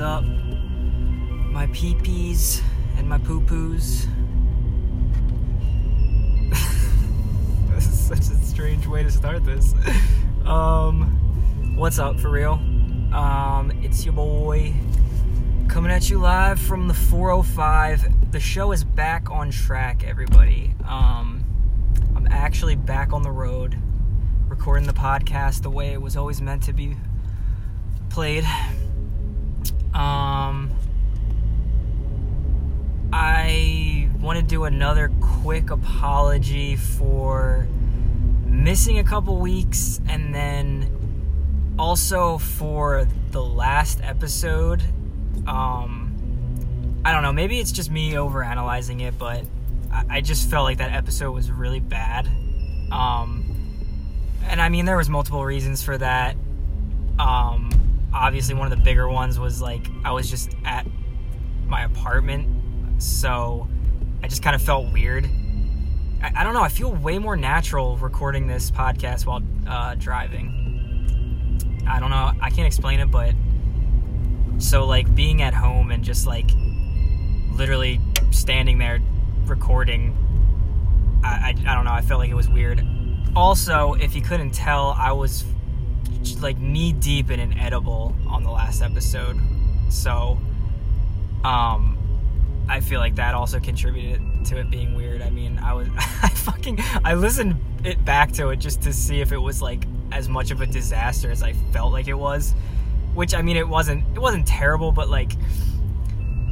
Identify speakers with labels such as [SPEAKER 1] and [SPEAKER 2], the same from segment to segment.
[SPEAKER 1] up? My peepees and my poo poos. this is such a strange way to start this. Um, what's up for real? Um, it's your boy coming at you live from the 405. The show is back on track, everybody. Um, I'm actually back on the road recording the podcast the way it was always meant to be played. Um, I want to do another quick apology for missing a couple weeks and then also for the last episode. Um, I don't know, maybe it's just me over analyzing it, but I, I just felt like that episode was really bad. Um, and I mean, there was multiple reasons for that. Um, obviously, one of the bigger ones was like I was just at my apartment, so I just kind of felt weird. I, I, don't know. I feel way more natural recording this podcast while uh, driving. I don't know. I can't explain it, but so like being at home and just like literally standing there recording. I, I, I don't know. I felt like it was weird also, if you couldn't tell, I was like knee deep in an edible on the last episode. So, um, I feel like that also contributed to it being weird. I mean, I was, I fucking, I listened it back to it just to see if it was like as much of a disaster as I felt like it was. Which I mean, it wasn't, it wasn't terrible, but like,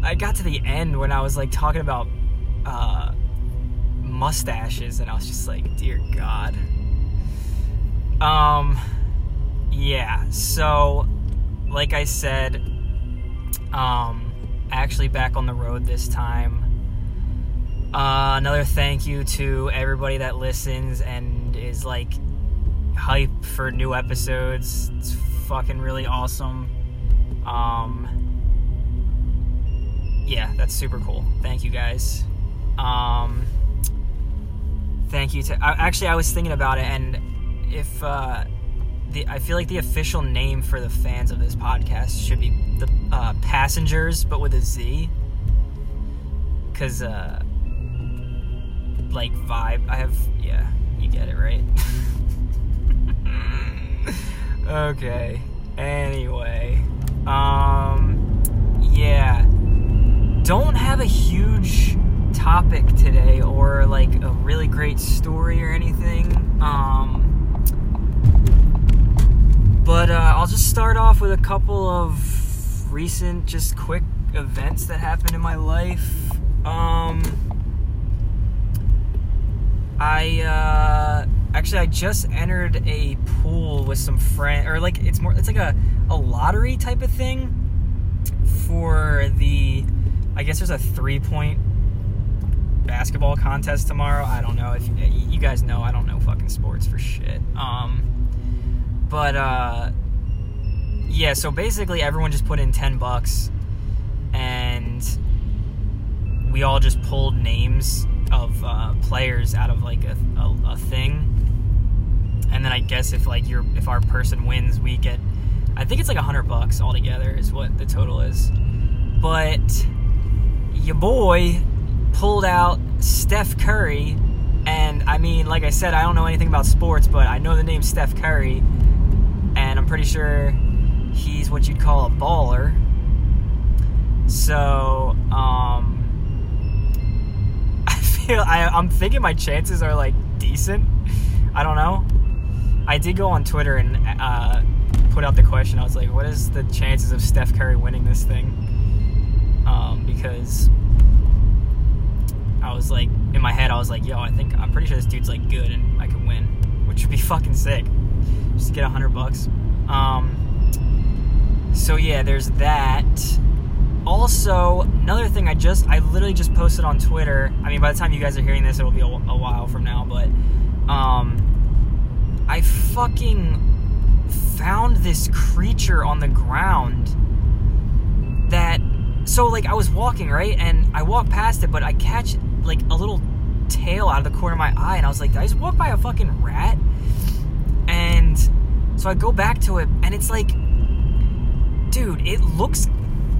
[SPEAKER 1] I got to the end when I was like talking about, uh, mustaches, and I was just like, dear God. Um, yeah. So, like I said, um, actually back on the road this time. Uh, another thank you to everybody that listens and is like hype for new episodes. It's fucking really awesome. Um, yeah, that's super cool. Thank you guys. Um, thank you to. actually, I was thinking about it, and if uh, the I feel like the official name for the fans of this podcast should be the uh, passengers, but with a Z. Cause uh, like vibe, I have yeah, you get it right. okay. Anyway, um, yeah, don't have a huge topic today or like a really great story or anything. Um, but uh, I'll just start off with a couple of recent, just quick events that happened in my life. Um, I uh, actually I just entered a pool with some friends, or like it's more, it's like a a lottery type of thing for the. I guess there's a three point basketball contest tomorrow. I don't know if you, you guys know. I don't know fucking sports for shit. Um, but uh, yeah, so basically everyone just put in 10 bucks and we all just pulled names of uh, players out of like a, a, a, thing. And then I guess if like your if our person wins, we get I think it's like a hundred bucks altogether is what the total is. But your boy pulled out Steph Curry and I mean, like I said, I don't know anything about sports, but I know the name Steph Curry I'm pretty sure he's what you'd call a baller. So, um, I feel I, I'm thinking my chances are like decent. I don't know. I did go on Twitter and uh, put out the question. I was like, "What is the chances of Steph Curry winning this thing?" Um, because I was like, in my head, I was like, "Yo, I think I'm pretty sure this dude's like good and I can win, which would be fucking sick." just to get a hundred bucks. Um, so yeah, there's that. Also, another thing I just I literally just posted on Twitter. I mean, by the time you guys are hearing this, it'll be a, a while from now. But um, I fucking found this creature on the ground that so like I was walking right, and I walked past it, but I catch like a little tail out of the corner of my eye, and I was like, did I just walk by a fucking rat? So I go back to it, and it's like, dude, it looks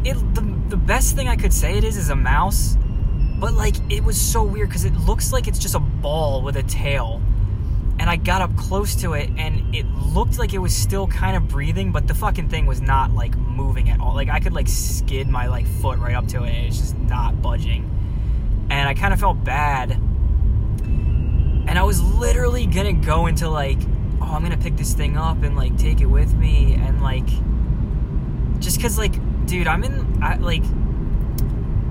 [SPEAKER 1] it the, the best thing I could say it is is a mouse, but like it was so weird because it looks like it's just a ball with a tail. And I got up close to it and it looked like it was still kind of breathing, but the fucking thing was not like moving at all. Like I could like skid my like foot right up to it and it's just not budging. And I kind of felt bad. And I was literally gonna go into like, oh, I'm gonna pick this thing up and like take it with me and like just cause like dude, I'm in I like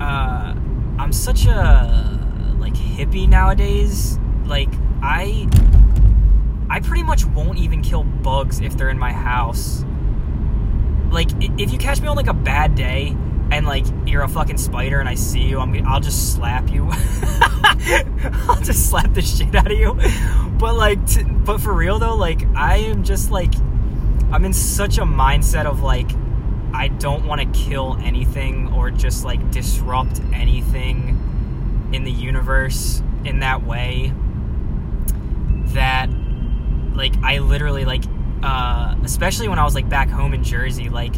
[SPEAKER 1] uh I'm such a like hippie nowadays. Like I I pretty much won't even kill bugs if they're in my house. Like if you catch me on like a bad day and like you're a fucking spider and I see you, I'm I'll just slap you. I'll just slap the shit out of you. But like t- but for real though, like I am just like I'm in such a mindset of like I don't want to kill anything or just like disrupt anything in the universe in that way that like I literally like uh especially when I was like back home in Jersey like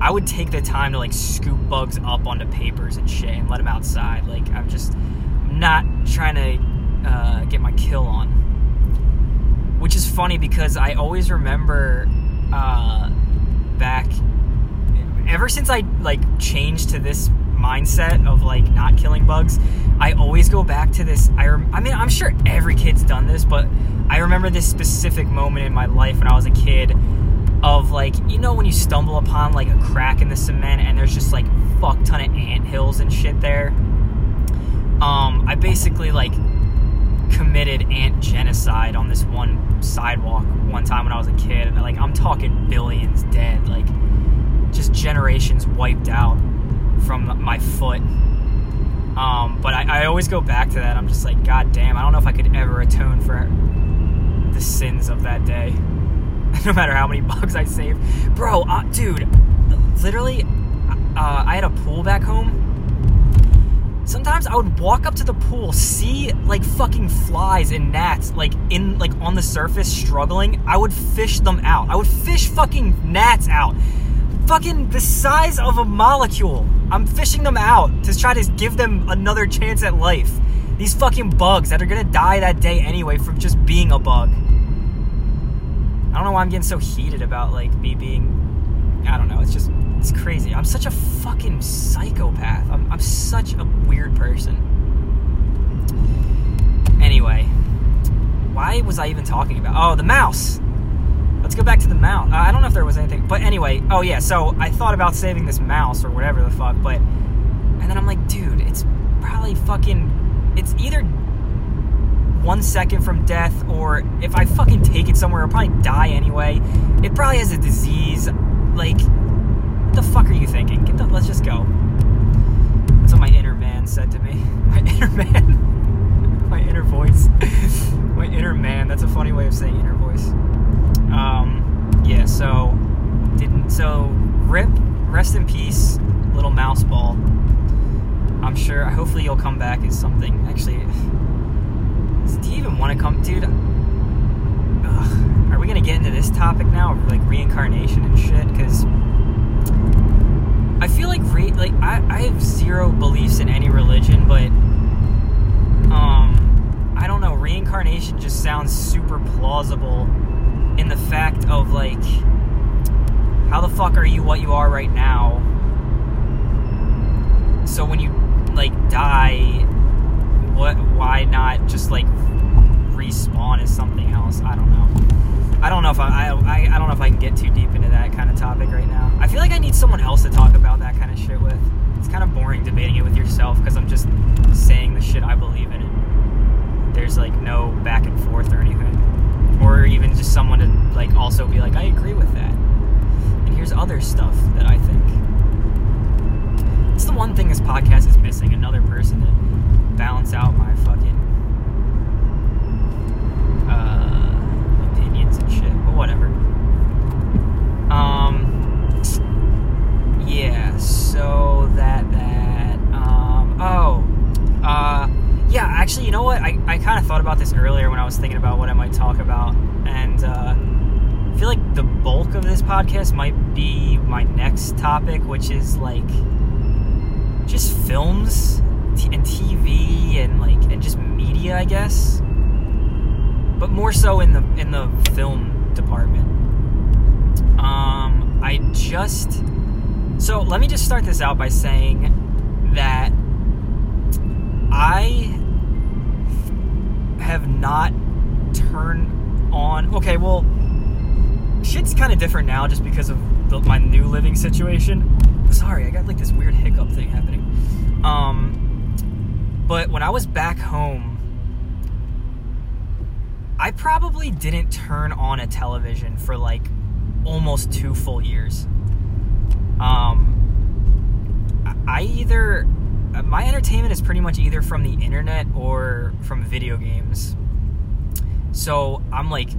[SPEAKER 1] I would take the time to like scoop bugs up onto papers and shit and let them outside like I'm just not trying to uh, get my kill on which is funny because I always remember uh, back ever since I like changed to this mindset of like not killing bugs, I always go back to this. I, rem- I mean, I'm sure every kid's done this, but I remember this specific moment in my life when I was a kid of like, you know, when you stumble upon like a crack in the cement and there's just like fuck ton of ant hills and shit there. Um, I basically like committed ant genocide on this one sidewalk one time when I was a kid. Like, I'm talking billions dead. Like, just generations wiped out from my foot. Um, but I, I, always go back to that. I'm just like, God damn, I don't know if I could ever atone for the sins of that day. no matter how many bugs I save. Bro, uh, dude, literally, uh, I had a pool back home. Sometimes I would walk up to the pool, see like fucking flies and gnats like in like on the surface struggling. I would fish them out. I would fish fucking gnats out fucking the size of a molecule. I'm fishing them out to try to give them another chance at life. These fucking bugs that are gonna die that day anyway from just being a bug. I don't know why I'm getting so heated about like me being. I don't know. It's just it's crazy. I'm such a fucking psychopath. I'm, I'm such a weird person. Anyway, why was I even talking about? Oh, the mouse let's go back to the mouse. I don't know if there was anything, but anyway. Oh yeah, so I thought about saving this mouse or whatever the fuck, but and then I'm like, dude, it's probably fucking. It's either one second from death, or if I fucking take it somewhere, I'll probably die anyway. It probably has a disease. Like, what the fuck are you thinking? Get the, let's just go. That's what my inner man said to me. My inner man. my inner voice. my inner man. That's a funny way of saying inner voice. Um, yeah, so didn't so rip, rest in peace, little mouse ball. I'm sure. Hopefully, you'll come back as something. Actually, do you even want to come, dude? Ugh, are we gonna get into this topic now, like reincarnation and shit? Because I feel like re- like I, I have zero beliefs in any religion, but um, I don't know. Reincarnation just sounds super plausible in the fact of like how the fuck are you what you are right now so when you like die what why not just like respawn as something else? I don't know. I don't know if I, I i don't know if i can get too deep into that kind of topic right now. I feel like i need someone else to talk about that kind of shit with. It's kind of boring debating it with yourself because i'm just saying the shit i believe in. There's like no back and forth or anything. Or even just someone to like also be like, I agree with that. And here's other stuff that I think. It's the one thing this podcast is missing: another person to balance out my fucking uh, opinions and shit. But whatever. Um. Yeah. So that that um. Oh. Uh yeah, actually, you know what? I, I kind of thought about this earlier when I was thinking about what I might talk about. And uh, I feel like the bulk bulk of this podcast might be my next topic, which is like just films and TV and like and just media, I guess. But more so in the in the film department. Um, I just so let me just start this out by saying that I have not turned on. Okay, well, shit's kind of different now just because of the, my new living situation. Sorry, I got like this weird hiccup thing happening. Um, but when I was back home, I probably didn't turn on a television for like almost two full years. Um, I either my entertainment is pretty much either from the internet or from video games. So I'm like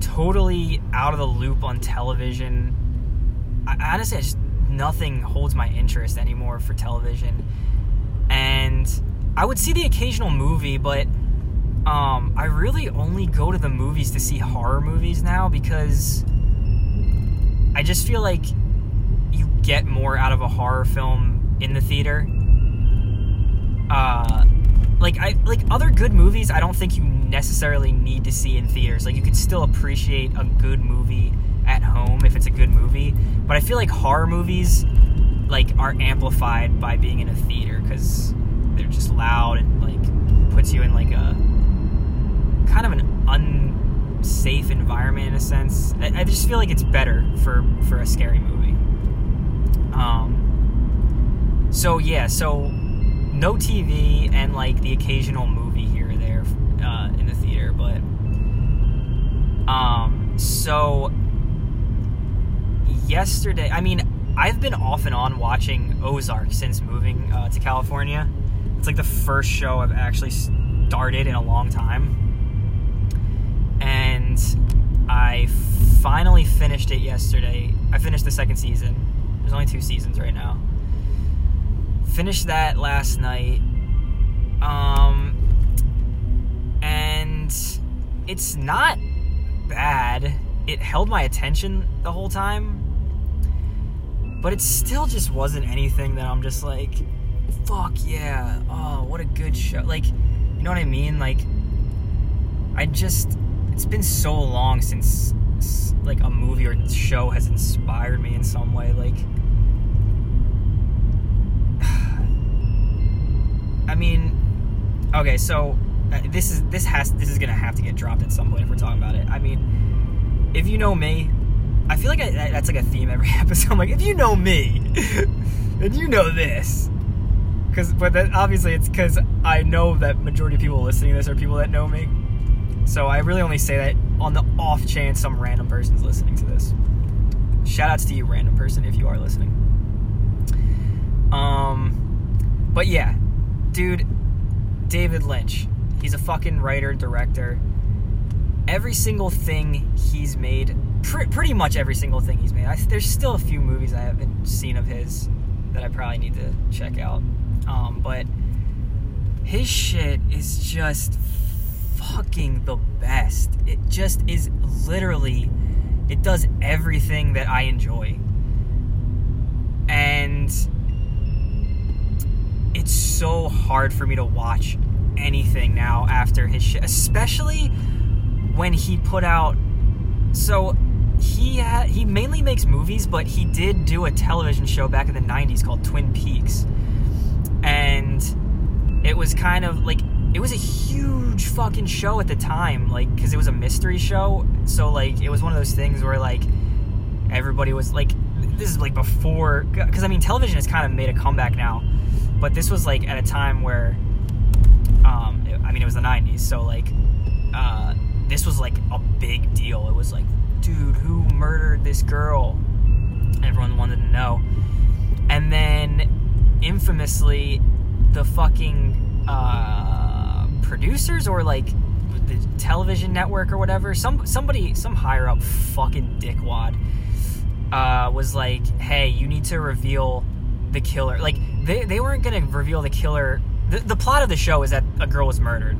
[SPEAKER 1] totally out of the loop on television. I, honestly, I just nothing holds my interest anymore for television. I would see the occasional movie, but um, I really only go to the movies to see horror movies now because I just feel like you get more out of a horror film in the theater. Uh, like I like other good movies. I don't think you necessarily need to see in theaters. Like you can still appreciate a good movie at home if it's a good movie. But I feel like horror movies like are amplified by being in a theater because they're just loud and like puts you in like a kind of an unsafe environment in a sense. I, I just feel like it's better for for a scary movie. Um. So yeah, so no TV and like the occasional movie here or there uh, in the theater, but um. So yesterday, I mean, I've been off and on watching Ozark since moving uh, to California. It's like the first show I've actually started in a long time. And I finally finished it yesterday. I finished the second season. There's only two seasons right now. Finished that last night. Um and it's not bad. It held my attention the whole time but it still just wasn't anything that I'm just like, fuck yeah, oh, what a good show. Like, you know what I mean? Like, I just, it's been so long since like a movie or show has inspired me in some way. Like, I mean, okay, so uh, this is this has this is gonna have to get dropped at some point if we're talking about it. I mean, if you know me, I feel like I, that's like a theme every episode. I'm like, if you know me, and you know this, because but then obviously it's because I know that majority of people listening to this are people that know me. So I really only say that on the off chance some random person's listening to this. Shout outs to you, random person, if you are listening. Um, but yeah, dude, David Lynch. He's a fucking writer, director. Every single thing he's made pr- pretty much every single thing he's made. I, there's still a few movies I haven't seen of his that I probably need to check out. Um, but his shit is just fucking the best. It just is literally, it does everything that I enjoy. And it's so hard for me to watch anything now after his shit, especially when he put out. So he ha- he mainly makes movies, but he did do a television show back in the '90s called Twin Peaks, and it was kind of like it was a huge fucking show at the time, like because it was a mystery show. So like it was one of those things where like everybody was like, this is like before, because I mean television has kind of made a comeback now, but this was like at a time where, um, I mean it was the '90s, so like. Uh, this was like a big deal. It was like dude, who murdered this girl? Everyone wanted to know. And then, infamously, the fucking uh, producers or like the television network or whatever, some somebody, some higher up fucking dickwad, uh, was like, "Hey, you need to reveal the killer." Like they they weren't gonna reveal the killer. The, the plot of the show is that a girl was murdered,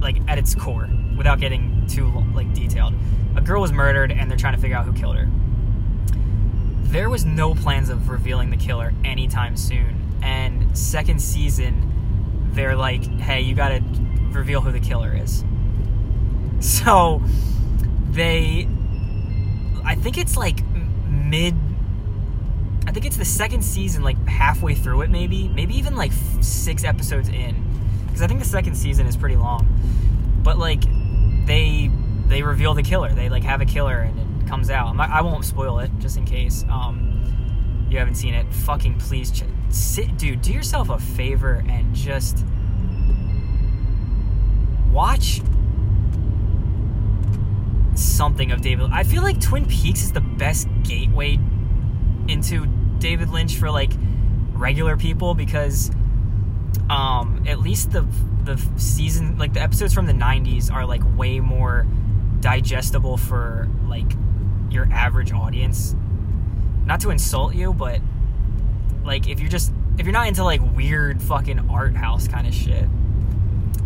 [SPEAKER 1] like at its core, without getting too like detailed A girl was murdered, and they're trying to figure out who killed her. There was no plans of revealing the killer anytime soon, and second season, they're like, "Hey, you got to reveal who the killer is." So they, I think it's like mid. I think it's the second season, like halfway through it, maybe, maybe even like six episodes in, because I think the second season is pretty long. But like, they they reveal the killer. They like have a killer, and it comes out. I won't spoil it, just in case um, you haven't seen it. Fucking please, ch- sit, dude. Do yourself a favor and just watch something of David. I feel like Twin Peaks is the best gateway into David Lynch for like regular people because um at least the the season like the episodes from the 90s are like way more digestible for like your average audience. Not to insult you, but like if you're just if you're not into like weird fucking art house kind of shit,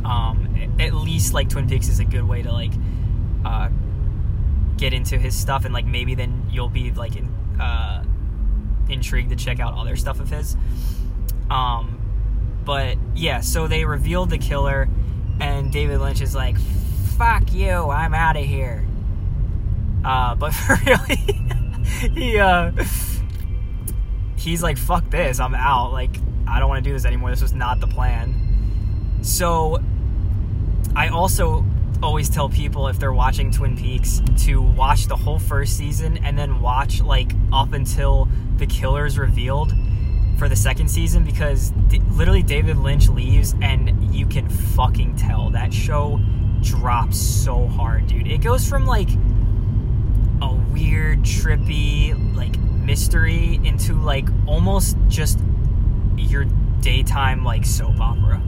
[SPEAKER 1] um, at least like Twin Peaks is a good way to like uh, get into his stuff, and like maybe then you'll be like in, uh, intrigued to check out other stuff of his. Um, but yeah, so they revealed the killer, and David Lynch is like, "Fuck you, I'm out of here." Uh, but for really, he uh, he's like, "Fuck this, I'm out." Like, I don't want to do this anymore. This was not the plan. So, I also always tell people if they're watching Twin Peaks to watch the whole first season and then watch like up until the killer's revealed for the second season because literally David Lynch leaves and you can fucking tell that show drops so hard, dude. It goes from like weird, trippy, like mystery into like almost just your daytime like soap opera.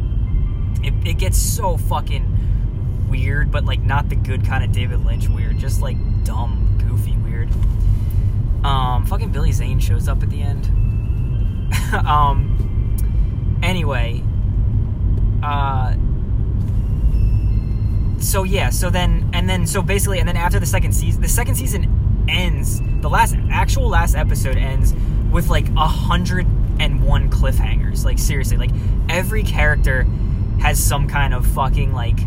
[SPEAKER 1] It, it gets so fucking weird, but like not the good kind of David Lynch weird, just like dumb, goofy weird. Um, fucking Billy Zane shows up at the end. um, anyway, uh, so yeah, so then and then so basically, and then after the second season, the second season ends. The last actual last episode ends with like a hundred and one cliffhangers. Like seriously, like every character has some kind of fucking like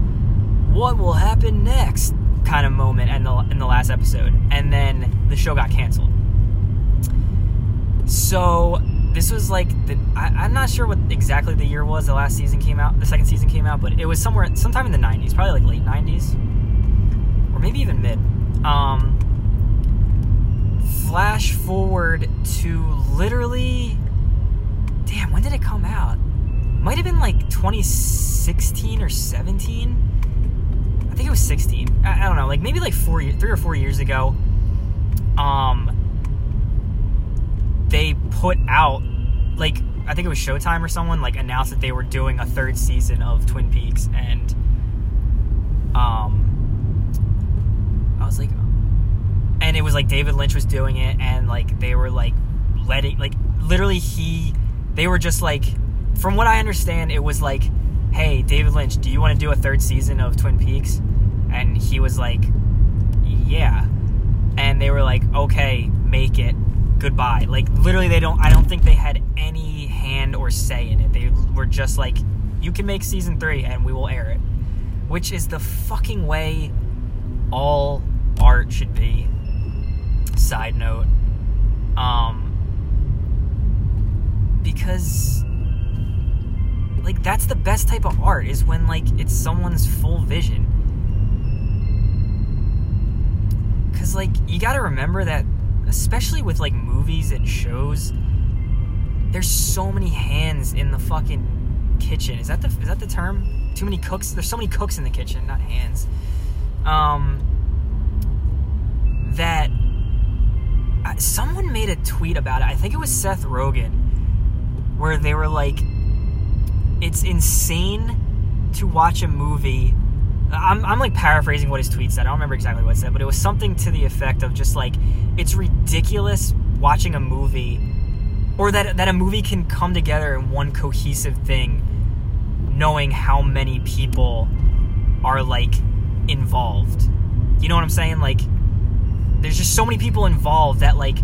[SPEAKER 1] what will happen next kind of moment in the in the last episode, and then the show got canceled. So this was like the I, am not sure what exactly the year was the last season came out, the second season came out, but it was somewhere sometime in the 90s, probably like late 90s, or maybe even mid. Um, flash forward to literally, damn, when did it come out? Might have been like 2016 or 17 I think it was 16. I, I don't know, like maybe like four, three or four years ago. Um, they put out like I think it was Showtime or someone like announced that they were doing a third season of Twin Peaks, and um, I was like, it was like David Lynch was doing it, and like they were like letting like literally he they were just like from what I understand it was like hey, David Lynch, do you want to do a third season of Twin Peaks? And he was like, yeah. And they were like, okay, make it. Goodbye. Like literally, they don't. I don't think they had any hand or say in it. They were just like, you can make season three, and we will air it. Which is the fucking way all art should be. Side note. Um, because like that's the best type of art is when like it's someone's full vision. Because like you got to remember that especially with like movies and shows there's so many hands in the fucking kitchen. Is that the is that the term? Too many cooks there's so many cooks in the kitchen not hands. Um that uh, someone made a tweet about it i think it was seth rogen where they were like it's insane to watch a movie. I'm, I'm like paraphrasing what his tweet said. I don't remember exactly what it said, but it was something to the effect of just like it's ridiculous watching a movie, or that that a movie can come together in one cohesive thing, knowing how many people are like involved. You know what I'm saying? Like there's just so many people involved that like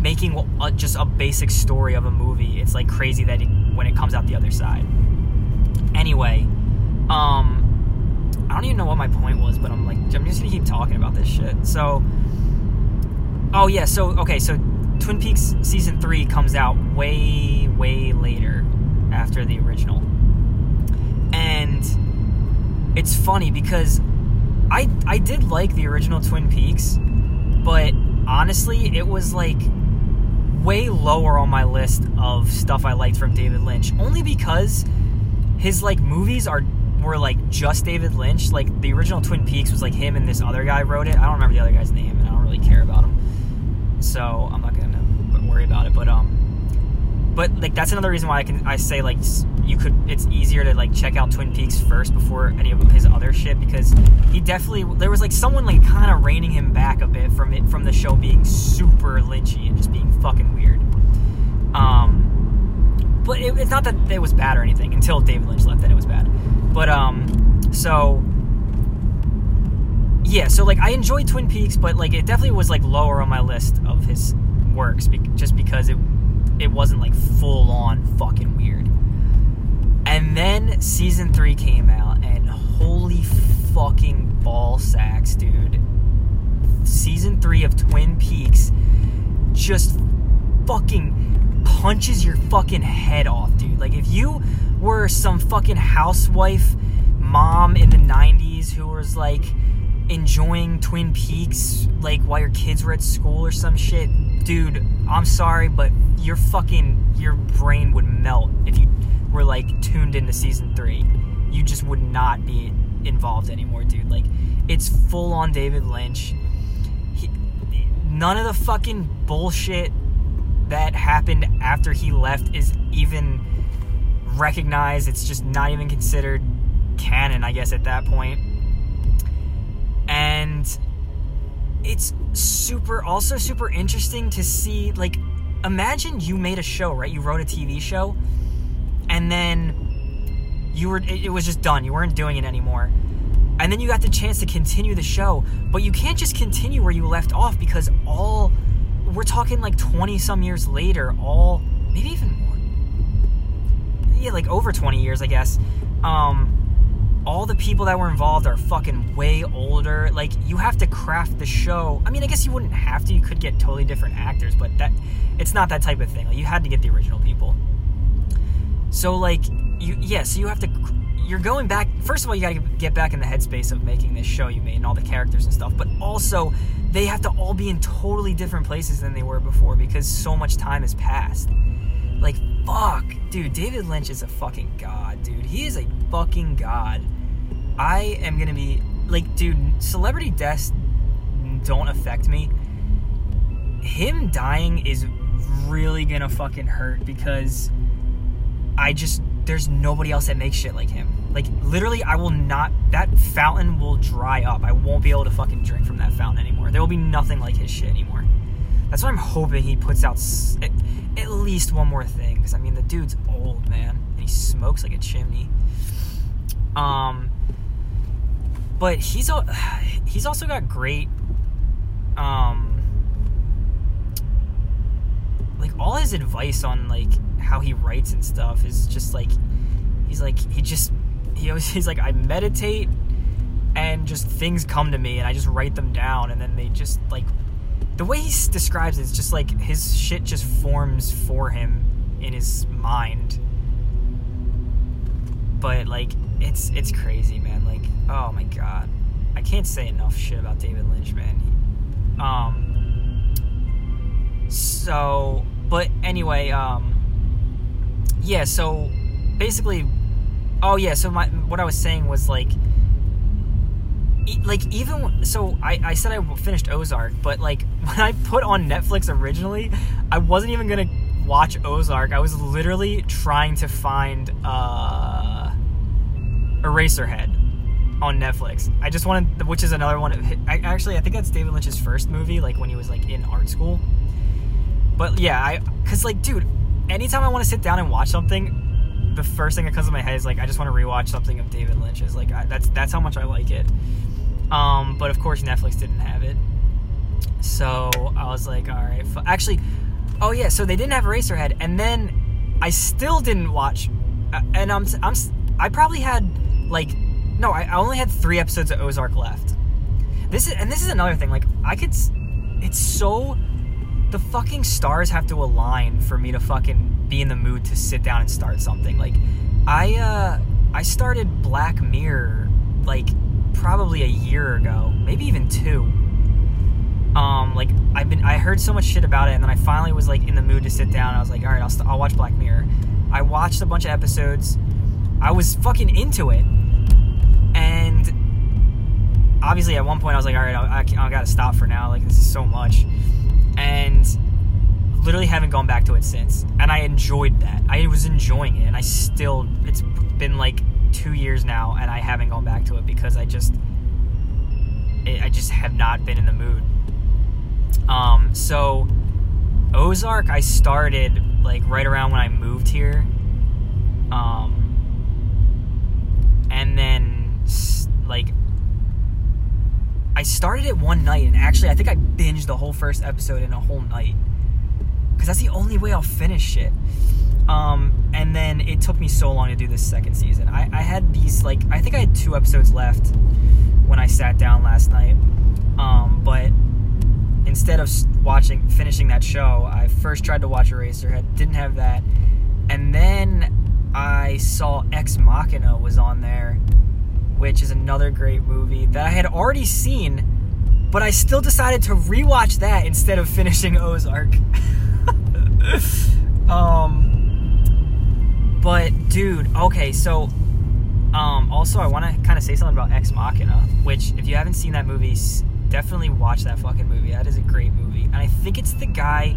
[SPEAKER 1] making a, just a basic story of a movie. It's like crazy that it, when it comes out the other side. Anyway, um, I don't even know what my point was, but I'm like, I'm just gonna keep talking about this shit. So, oh yeah, so okay, so Twin Peaks season three comes out way, way later after the original, and it's funny because I I did like the original Twin Peaks, but honestly, it was like way lower on my list of stuff I liked from David Lynch, only because his like movies are were like just David Lynch. Like the original Twin Peaks was like him and this other guy wrote it. I don't remember the other guy's name, and I don't really care about him, so I'm not gonna worry about it. But um, but like that's another reason why I can I say like you could it's easier to like check out Twin Peaks first before any of his other shit because he definitely there was like someone like kind of reining him back a bit from it from the show being super lynchy and just being fucking weird. Um, but it, it's not that it was bad or anything until David Lynch left. Then it was bad. But um, so yeah, so like I enjoyed Twin Peaks, but like it definitely was like lower on my list of his works be- just because it it wasn't like full on fucking weird. And then season three came out, and holy fucking ball sacks, dude. Season three of Twin Peaks just fucking punches your fucking head off, dude. Like, if you were some fucking housewife mom in the 90s who was like enjoying Twin Peaks, like while your kids were at school or some shit, dude, I'm sorry, but your fucking your brain would melt if you were like tuned into season three. You just would not be involved anymore, dude. Like, it's full on David Lynch. He, none of the fucking bullshit that happened after he left is even recognized. It's just not even considered canon, I guess, at that point. And it's super also super interesting to see like imagine you made a show right you wrote a tv show and then you were it, was just done you weren't doing it anymore and then you got the chance to continue the show but you can't just continue where you left off because all we're talking like 20 some years later all maybe even more yeah like over 20 years i guess um all the people that were involved are fucking way older. Like you have to craft the show. I mean, I guess you wouldn't have to. You could get totally different actors, but that it's not that type of thing. Like you had to get the original people. So like you yeah, so you have to you're going back first of all you got to get back in the headspace of making this show you made and all the characters and stuff but also they have to all be in totally different places than they were before because so much time has passed. Like fuck dude david lynch is a fucking god dude. He is a fucking god. I am gonna be like, dude, celebrity deaths don't affect me. Him dying is really gonna fucking hurt because I just there's nobody else that makes shit like him. Like literally, I will not. That fountain will dry up. I won't be able to fucking drink from that fountain anymore. There will be nothing like his shit anymore. That's why I'm hoping he puts out at, at least one more thing. Because I mean, the dude's old man and he smokes like a chimney. Um, but he's he's also got great um like all his advice on like how he writes and stuff is just like he's like he just he always he's like I meditate and just things come to me and I just write them down and then they just like the way he describes it is just like his shit just forms for him in his mind. But like it's it's crazy man. Like oh my god, I can't say enough shit about David Lynch, man. He, um, so, but anyway, um, yeah. So basically, oh yeah. So my what I was saying was like. like even so I, I said I finished Ozark, but like when I put on Netflix originally, I wasn't even gonna watch Ozark. I was literally trying to find uh Eraserhead on Netflix. I just wanted, which is another one. Of, I, actually, I think that's David Lynch's first movie, like when he was like in art school. But yeah, I, cause like, dude, anytime I want to sit down and watch something, the first thing that comes to my head is like, I just want to rewatch something of David Lynch's. Like, I, that's that's how much I like it. Um, but of course, Netflix didn't have it. So I was like, all right. F-. Actually, oh yeah. So they didn't have Eraserhead, and then I still didn't watch. uh, And I'm I'm I probably had like no, I, I only had three episodes of Ozark left. This is and this is another thing. Like I could, it's so the fucking stars have to align for me to fucking be in the mood to sit down and start something. Like I uh I started Black Mirror like probably a year ago, maybe even two. Um, like I've been, I heard so much shit about it, and then I finally was like in the mood to sit down. I was like, all right, I'll, st- I'll watch Black Mirror. I watched a bunch of episodes. I was fucking into it, and obviously at one point I was like, all right, I, I, I gotta stop for now. Like this is so much, and literally haven't gone back to it since. And I enjoyed that. I was enjoying it, and I still. It's been like two years now, and I haven't gone back to it because I just, I I just have not been in the mood. Um, so Ozark, I started like right around when I moved here. Um, and then like I started it one night, and actually, I think I binged the whole first episode in a whole night because that's the only way I'll finish shit. Um, and then it took me so long to do this second season. I, I had these like I think I had two episodes left when I sat down last night. Um, but instead of watching finishing that show, I first tried to watch Eraserhead, didn't have that, and then I saw Ex Machina was on there, which is another great movie that I had already seen, but I still decided to rewatch that instead of finishing Ozark. um, but dude, okay, so um, also I want to kind of say something about Ex Machina, which if you haven't seen that movie, definitely watch that fucking movie. That is a great movie, and I think it's the guy.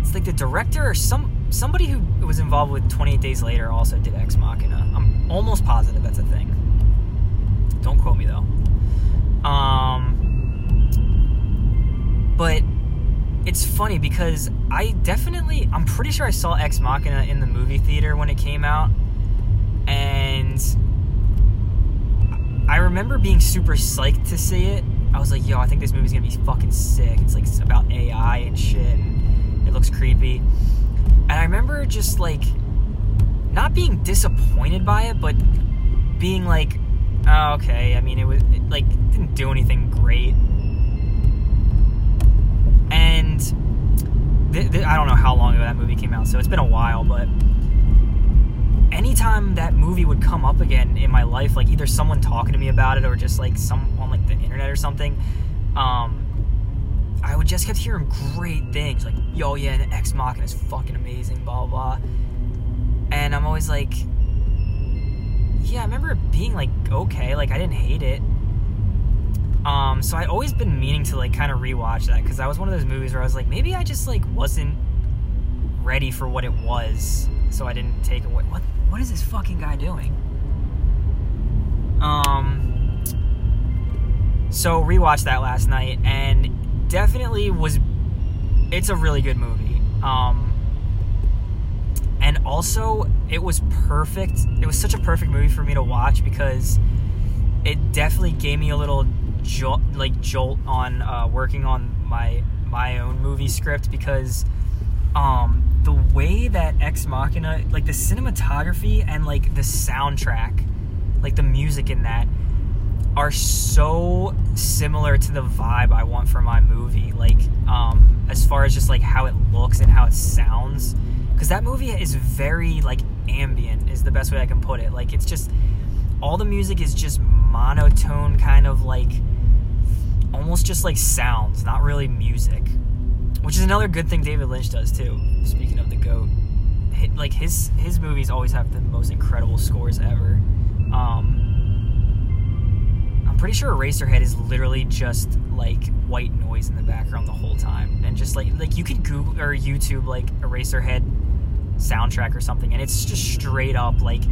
[SPEAKER 1] It's like the director or some somebody who was involved with 28 Days Later also did Ex Machina. I'm almost positive that's a thing. Don't quote me though. Um, but it's funny because I definitely, I'm pretty sure I saw Ex Machina in the movie theater when it came out, and I remember being super psyched to see it. I was like, yo, I think this movie's gonna be fucking sick. It's like about AI and shit, and it looks creepy. And I remember just like not being disappointed by it, but being like, okay. I mean, it was it, like didn't do anything great, and th- th- I don't know how long ago that movie came out, so it's been a while, but anytime that movie would come up again in my life, like either someone talking to me about it or just like some on like the internet or something, um, I would just kept hearing great things like, "Yo, yeah, and Ex Machina is fucking amazing," blah blah. blah. And I'm always like, yeah, I remember it being like okay, like I didn't hate it. Um, so I'd always been meaning to like kind of rewatch that because that was one of those movies where I was like, maybe I just like wasn't ready for what it was, so I didn't take away. What what is this fucking guy doing? Um, so rewatched that last night and definitely was. It's a really good movie. Um, and also it was perfect. It was such a perfect movie for me to watch because it definitely gave me a little jolt, like jolt on uh, working on my my own movie script because um, the way that Ex Machina, like the cinematography and like the soundtrack, like the music in that, are so similar to the vibe I want for my movie. Like, um, as far as just like how it looks and how it sounds, because that movie is very like ambient, is the best way I can put it. Like, it's just all the music is just monotone, kind of like almost just like sounds, not really music. Which is another good thing David Lynch does too. Speaking of the goat, like his his movies always have the most incredible scores ever. Um, I'm pretty sure Eraserhead is literally just like white noise in the background the whole time, and just like like you could Google or YouTube like Eraserhead soundtrack or something, and it's just straight up like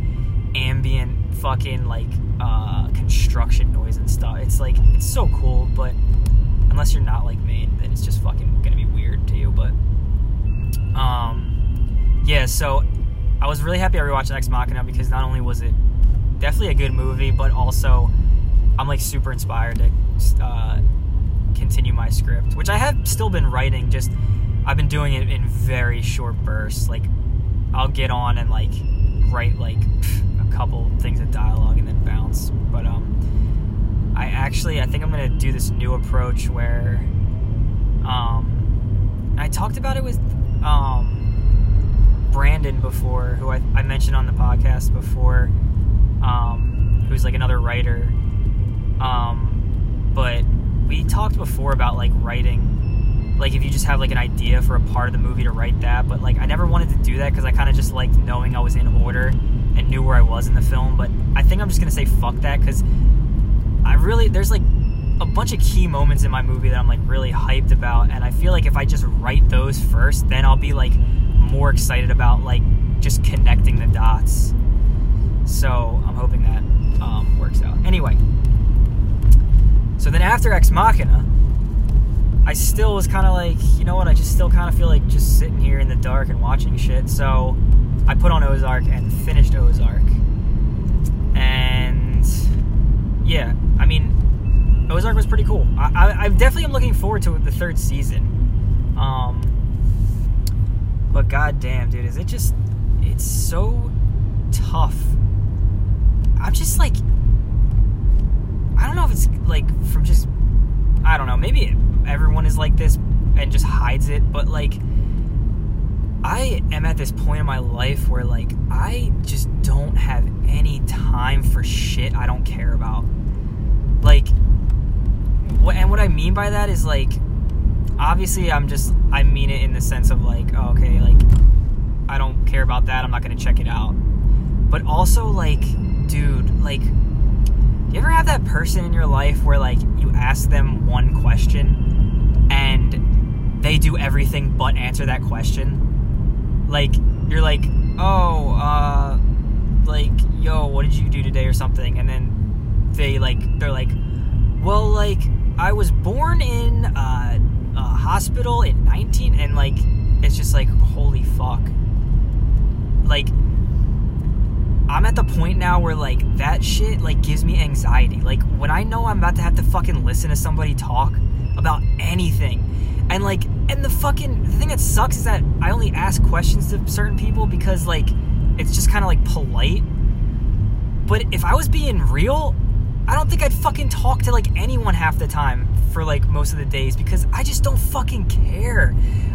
[SPEAKER 1] ambient fucking like uh, construction noise and stuff. It's like it's so cool, but unless you're not like me, then it's just fucking gonna be weird to you. But um, yeah. So I was really happy I rewatched Ex Machina because not only was it definitely a good movie, but also I'm like super inspired to uh, continue my script, which I have still been writing. Just I've been doing it in very short bursts. Like I'll get on and like write like a couple things of dialogue and then bounce. But um, I actually I think I'm gonna do this new approach where um, I talked about it with um, Brandon before, who I, I mentioned on the podcast before, um, who's like another writer. Um, but we talked before about like writing, like if you just have like an idea for a part of the movie to write that. But like I never wanted to do that because I kind of just liked knowing I was in order and knew where I was in the film. But I think I'm just gonna say fuck that because I really there's like a bunch of key moments in my movie that I'm like really hyped about, and I feel like if I just write those first, then I'll be like more excited about like just connecting the dots. So I'm hoping that um, works out. Anyway, so then after Ex Machina, I still was kind of like, you know what? I just still kind of feel like just sitting here in the dark and watching shit. So I put on Ozark and finished Ozark. And yeah, I mean, Ozark was pretty cool. I, I, I definitely am looking forward to the third season. Um, but goddamn, dude, is it just? It's so tough. I'm just like, I don't know if it's like from just, I don't know. Maybe everyone is like this and just hides it, but like, I am at this point in my life where like I just don't have any time for shit I don't care about. Like what, and what I mean by that is like, obviously, I'm just I mean it in the sense of like, oh, okay, like I don't care about that. I'm not gonna check it out. But also, like, dude, like, do you ever have that person in your life where like you ask them one question and they do everything but answer that question? Like, you're like, oh, uh, like, yo, what did you do today or something? And then they like, they're like, well, like, I was born in a hospital in 19, and like, it's just like, holy fuck. Like, I'm at the point now where like that shit like gives me anxiety. Like when I know I'm about to have to fucking listen to somebody talk about anything. And like and the fucking the thing that sucks is that I only ask questions to certain people because like it's just kind of like polite. But if I was being real, I don't think I'd fucking talk to like anyone half the time for like most of the days because I just don't fucking care.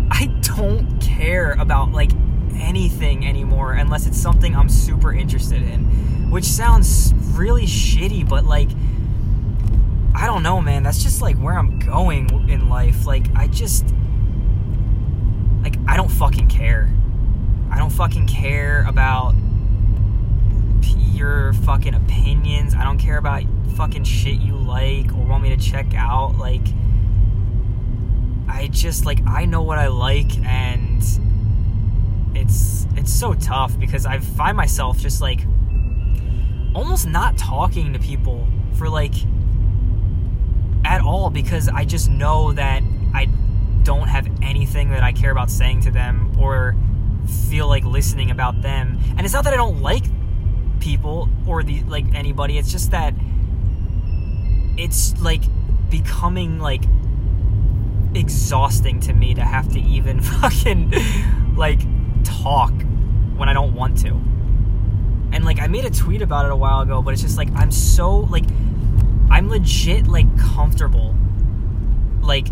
[SPEAKER 1] I don't care about like anything anymore unless it's something I'm super interested in. Which sounds really shitty, but like I don't know, man. That's just like where I'm going in life. Like I just like I don't fucking care. I don't fucking care about your fucking opinions. I don't care about fucking shit you like or want me to check out. Like, I just like I know what I like, and it's it's so tough because I find myself just like almost not talking to people for like at all because I just know that I don't have anything that I care about saying to them or feel like listening about them. And it's not that I don't like people or the like anybody. It's just that it's like becoming like exhausting to me to have to even fucking like talk when I don't want to. And like I made a tweet about it a while ago, but it's just like I'm so like I'm legit like comfortable like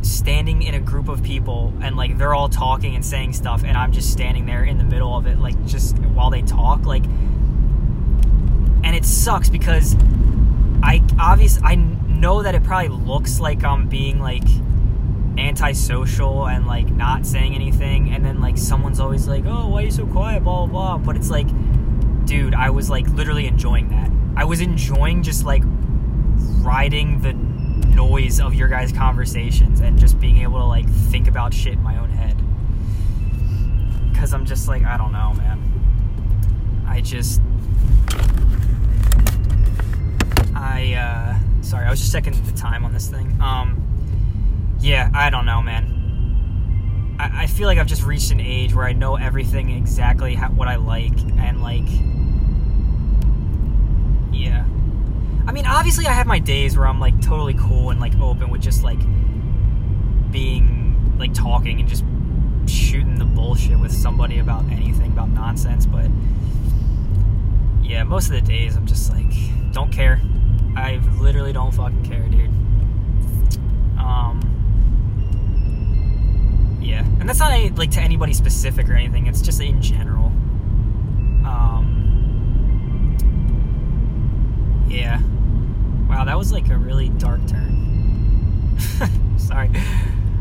[SPEAKER 1] standing in a group of people and like they're all talking and saying stuff and I'm just standing there in the middle of it like just while they talk like and it sucks because I obviously I know that it probably looks like I'm being like antisocial and like not saying anything, and then like someone's always like, "Oh, why are you so quiet?" Blah blah blah. But it's like, dude, I was like literally enjoying that. I was enjoying just like riding the noise of your guys' conversations and just being able to like think about shit in my own head. Cause I'm just like, I don't know, man. I just I uh, sorry, I was just checking the time on this thing. Um, yeah, I don't know, man. I, I feel like I've just reached an age where I know everything exactly how, what I like, and like, yeah. I mean, obviously, I have my days where I'm like totally cool and like open with just like being like talking and just shooting the bullshit with somebody about anything about nonsense. But yeah, most of the days I'm just like, don't care. I literally don't fucking care, dude. Um, yeah, and that's not any, like to anybody specific or anything. It's just in general. Um, yeah. Wow, that was like a really dark turn. Sorry.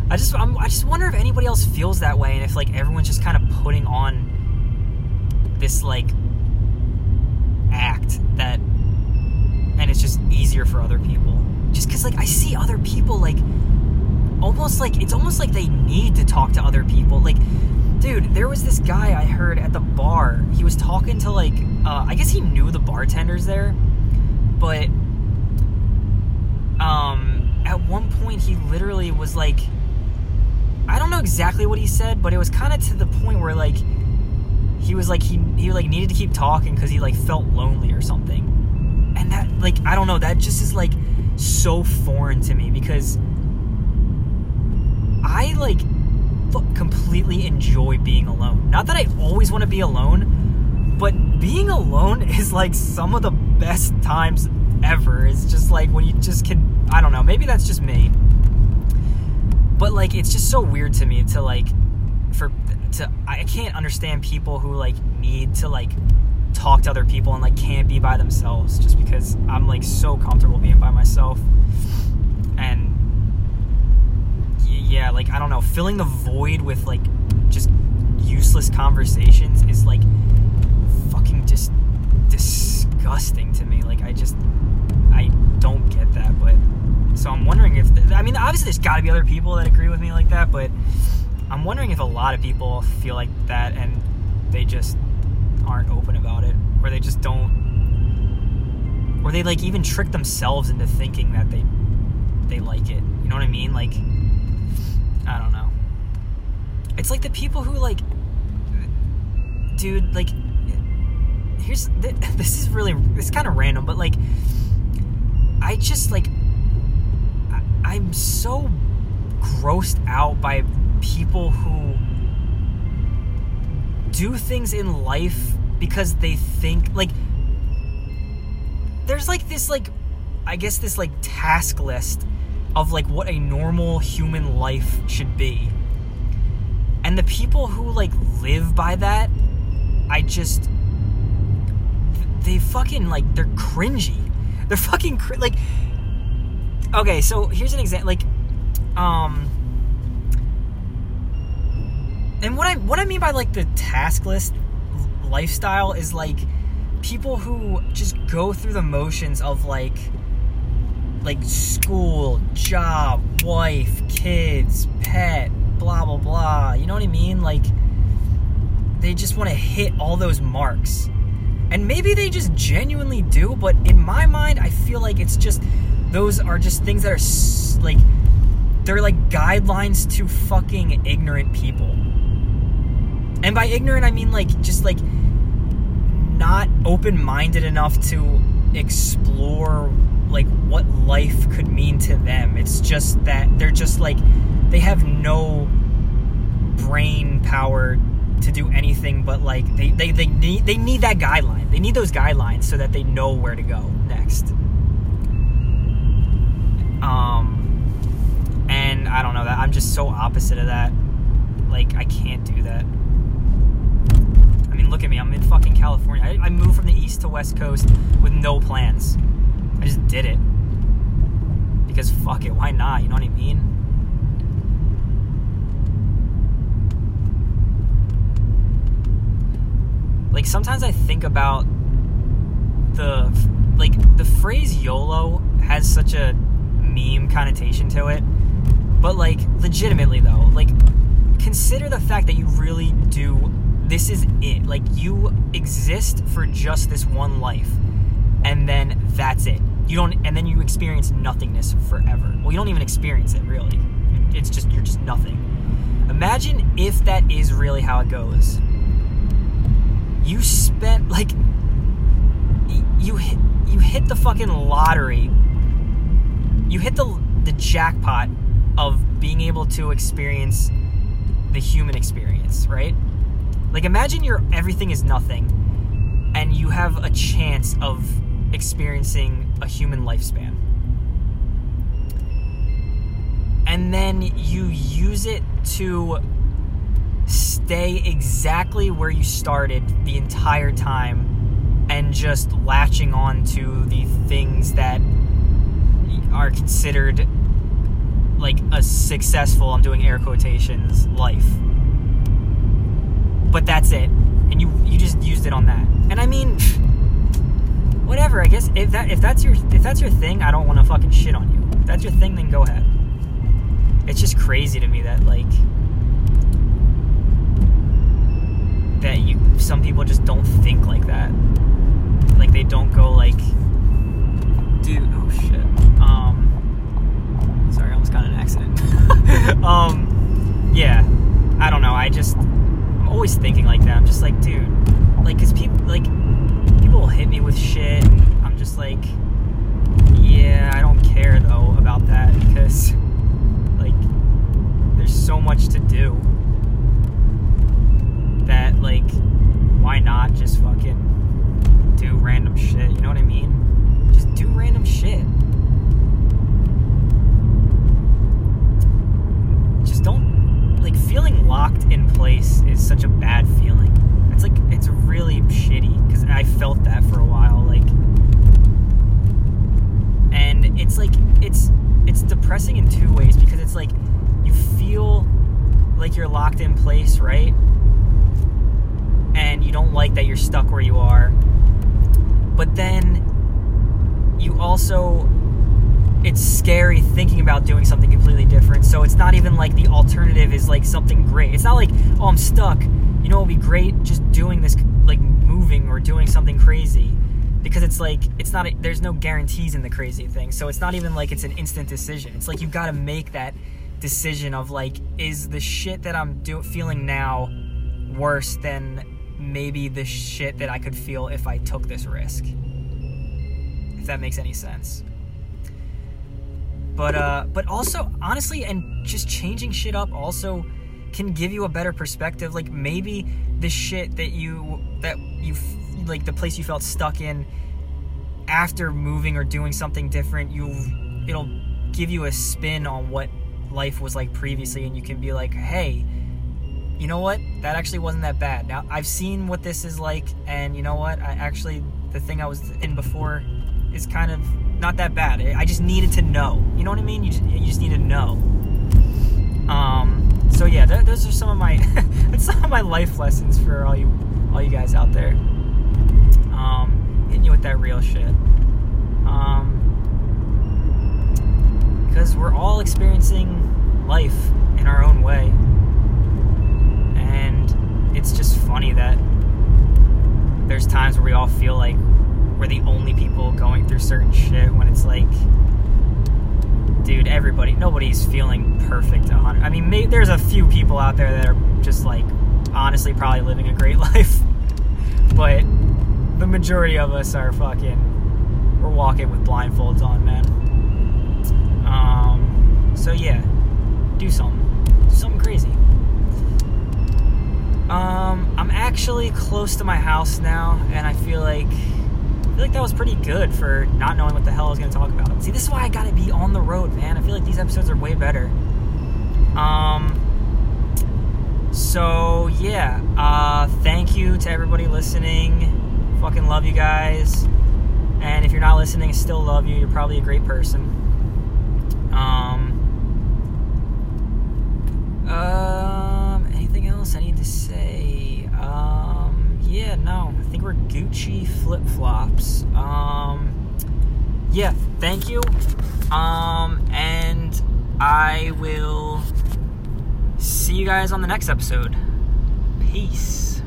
[SPEAKER 1] I just I'm, I just wonder if anybody else feels that way, and if like everyone's just kind of putting on this like act that, and it's just easier for other people. Just because like I see other people like almost like it's almost like they need to talk to other people. Like, dude, there was this guy I heard at the bar. He was talking to like uh, I guess he knew the bartenders there, but um, at one point he literally was like I don't know exactly what he said, but it was kind of to the point where like he was like he he like needed to keep talking because he like felt lonely or something, and that like I don't know that just is like so foreign to me because I like completely enjoy being alone. Not that I always want to be alone, but being alone is like some of the best times ever. It's just like when you just can I don't know, maybe that's just me. But like it's just so weird to me to like for to I can't understand people who like need to like talk to other people and like can't be by themselves just because I'm like so comfortable being by myself. And yeah like I don't know filling the void with like just useless conversations is like fucking just disgusting to me. Like I just don't get that but so I'm wondering if, the, I mean, obviously there's got to be other people that agree with me like that, but I'm wondering if a lot of people feel like that and they just aren't open about it, or they just don't, or they like even trick themselves into thinking that they they like it. You know what I mean? Like, I don't know. It's like the people who like, dude, like, here's this is really it's kind of random, but like, I just like I'm so grossed out by people who do things in life because they think like there's like this like I guess this like task list of like what a normal human life should be. And the people who like live by that, I just they fucking like they're cringy. They're fucking cr- like okay, so here's an example. Like, um, and what I what I mean by like the task list lifestyle is like people who just go through the motions of like like school, job, wife, kids, pet, blah blah blah. You know what I mean? Like they just want to hit all those marks. And maybe they just genuinely do, but in my mind I feel like it's just those are just things that are like they're like guidelines to fucking ignorant people. And by ignorant I mean like just like not open-minded enough to explore like what life could mean to them. It's just that they're just like they have no brain power to do anything but like they, they, they need they need that guideline. They need those guidelines so that they know where to go next. Um, and I don't know that I'm just so opposite of that. Like I can't do that. I mean, look at me. I'm in fucking California. I, I moved from the east to west coast with no plans. I just did it because fuck it. Why not? You know what I mean? Like sometimes I think about the like the phrase YOLO has such a meme connotation to it. But like legitimately though, like consider the fact that you really do this is it. Like you exist for just this one life. And then that's it. You don't and then you experience nothingness forever. Well, you don't even experience it really. It's just you're just nothing. Imagine if that is really how it goes. You spent like you you hit the fucking lottery. You hit the the jackpot of being able to experience the human experience, right? Like imagine your everything is nothing and you have a chance of experiencing a human lifespan. And then you use it to stay exactly where you started the entire time and just latching on to the things that are considered like a successful I'm doing air quotations life. But that's it. And you you just used it on that. And I mean whatever, I guess if that if that's your if that's your thing, I don't want to fucking shit on you. If that's your thing, then go ahead. It's just crazy to me that like that you some people just don't think like that. Like they don't go like dude, oh shit. Um sorry, I almost got an accident. um yeah. I don't know. I just I'm always thinking like that. I'm just like, dude, like cuz people like people will hit me with shit and I'm just like yeah, I don't care though about that because like there's so much to do like why not just fucking do random shit? You know what i mean? Just do random shit. Just don't like feeling locked in place is such a bad feeling. It's like it's really shitty because i felt that for a while like and it's like it's it's depressing in two ways because it's like you feel like you're locked in place right and you don't like that you're stuck where you are. But then you also it's scary thinking about doing something completely different. So it's not even like the alternative is like something great. It's not like, oh, I'm stuck. You know, it would be great just doing this, like moving or doing something crazy. Because it's like, it's not, a, there's no guarantees in the crazy thing. So it's not even like it's an instant decision. It's like you've got to make that decision of like, is the shit that I'm do- feeling now worse than maybe the shit that I could feel if I took this risk. If that makes any sense. But uh but also honestly and just changing shit up also can give you a better perspective like maybe the shit that you that you like the place you felt stuck in after moving or doing something different you it'll give you a spin on what life was like previously and you can be like hey you know what? That actually wasn't that bad. Now, I've seen what this is like, and you know what? I actually, the thing I was in before is kind of not that bad. I just needed to know. You know what I mean? You just, you just need to know. Um, so yeah, th- those are some of my that's some of my life lessons for all you all you guys out there. Um, hitting you with that real shit. Um, because we're all experiencing life in our own way it's just funny that there's times where we all feel like we're the only people going through certain shit when it's like dude everybody nobody's feeling perfect 100 i mean there's a few people out there that are just like honestly probably living a great life but the majority of us are fucking we're walking with blindfolds on man. Um so yeah do something crazy um, I'm actually close to my house now, and I feel like I feel like that was pretty good for not knowing what the hell I was going to talk about. See, this is why I got to be on the road, man. I feel like these episodes are way better. Um. So yeah, uh, thank you to everybody listening. Fucking love you guys. And if you're not listening, I still love you. You're probably a great person. Um. Um. Yeah, no, I think we're Gucci flip flops. Um, yeah, thank you. Um, and I will see you guys on the next episode. Peace.